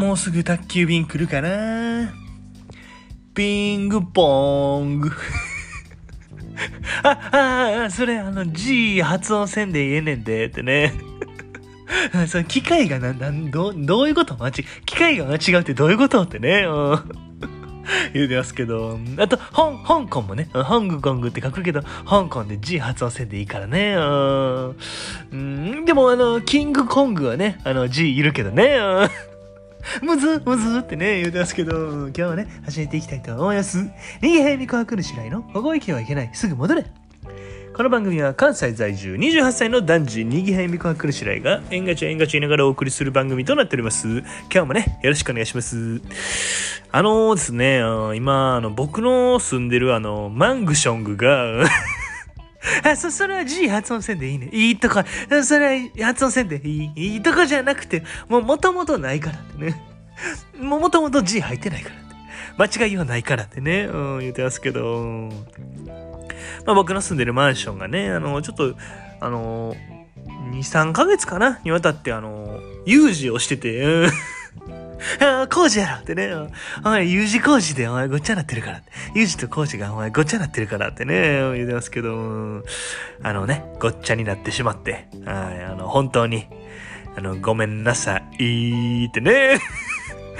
もうすぐ宅急便来るかなピングポング。あ、あ、あ、それあの G 発音せんでええねんで、ってね。その機械がな、な、どう、どういうこと？間違、機械が間違うってどういうこと？ってね。言うてますけど、あと、香港もね、ハングコングって書くけど、香港で G 発音せんでいいからね。うん、でもあの、キングコングはね、あの G いるけどね。むずむずってね、言うてますけど、今日はね、始めていきたいと思います。逃げ早に怖くるしないのここ行けはいけない。すぐ戻れ。この番組は関西在住28歳の男児、にぎはやみこはくるしらいが、えんがちゃえんがち言いながらお送りする番組となっております。今日もね、よろしくお願いします。あのーですね、今、あの、僕の住んでるあの、マングショングが、あ、そ、それは G 発音せんでいいね。いいとこ、それは発音せんでいい。いいとこじゃなくて、もう元々ないからってね。もう元々 G 入ってないからって。間違いはないからってね、うん、言ってますけど、まあ、僕の住んでるマンションがね、あの、ちょっと、あの、2、3ヶ月かな？にわたって、あの、有事をしてて、工事やろってね。お前、有事工事でお前ごっちゃなってるから。有事と工事がお前ごっちゃなってるからってね、言ってますけど、あのね、ごっちゃになってしまって、はい、あの、本当に、あの、ごめんなさいってね。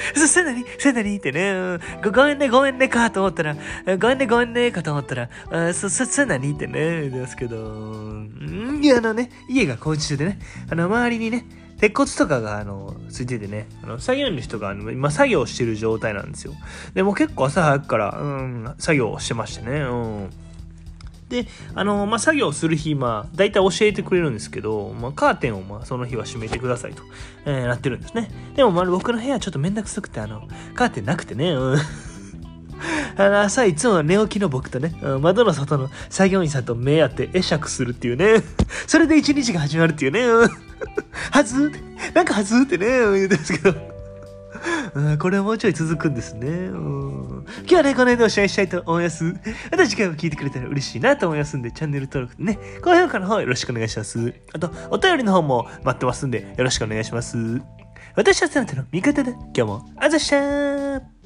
そ、せなにせなにってね、ご、ごめんね、ごめんねかと思ったら、ごめんね、ごめんねかと思ったら、あそ、そ、せなにってね、言ってますけど、んいや、あのね、家が工事中でね、あの、周りにね、鉄骨とかが、あの、ついててね、あの、作業員の人が、あの、今作業してる状態なんですよ。でも結構朝早くから、うん、作業してましてね、うん。で、あの、まあ、作業する日、まあ、大体教えてくれるんですけど、まあ、カーテンを、まあ、その日は閉めてくださいと、えーなってるんですね。でも、まあ、僕の部屋ちょっとめんどくさくて、あの、カーテンなくてね、うん。あの朝いつも寝起きの僕とね、窓の外の作業員さんと目合って会釈するっていうね。それで一日が始まるっていうね。はずなんかはずってね、言うんですけど。うんこれはもうちょい続くんですね。うん今日はね、この辺でおしまいしたいと思います。また次回も聞いてくれたら嬉しいなと思いますんで、チャンネル登録ね、高評価の方よろしくお願いします。あと、お便りの方も待ってますんで、よろしくお願いします。私はあなたの味方で、今日もあざしゃー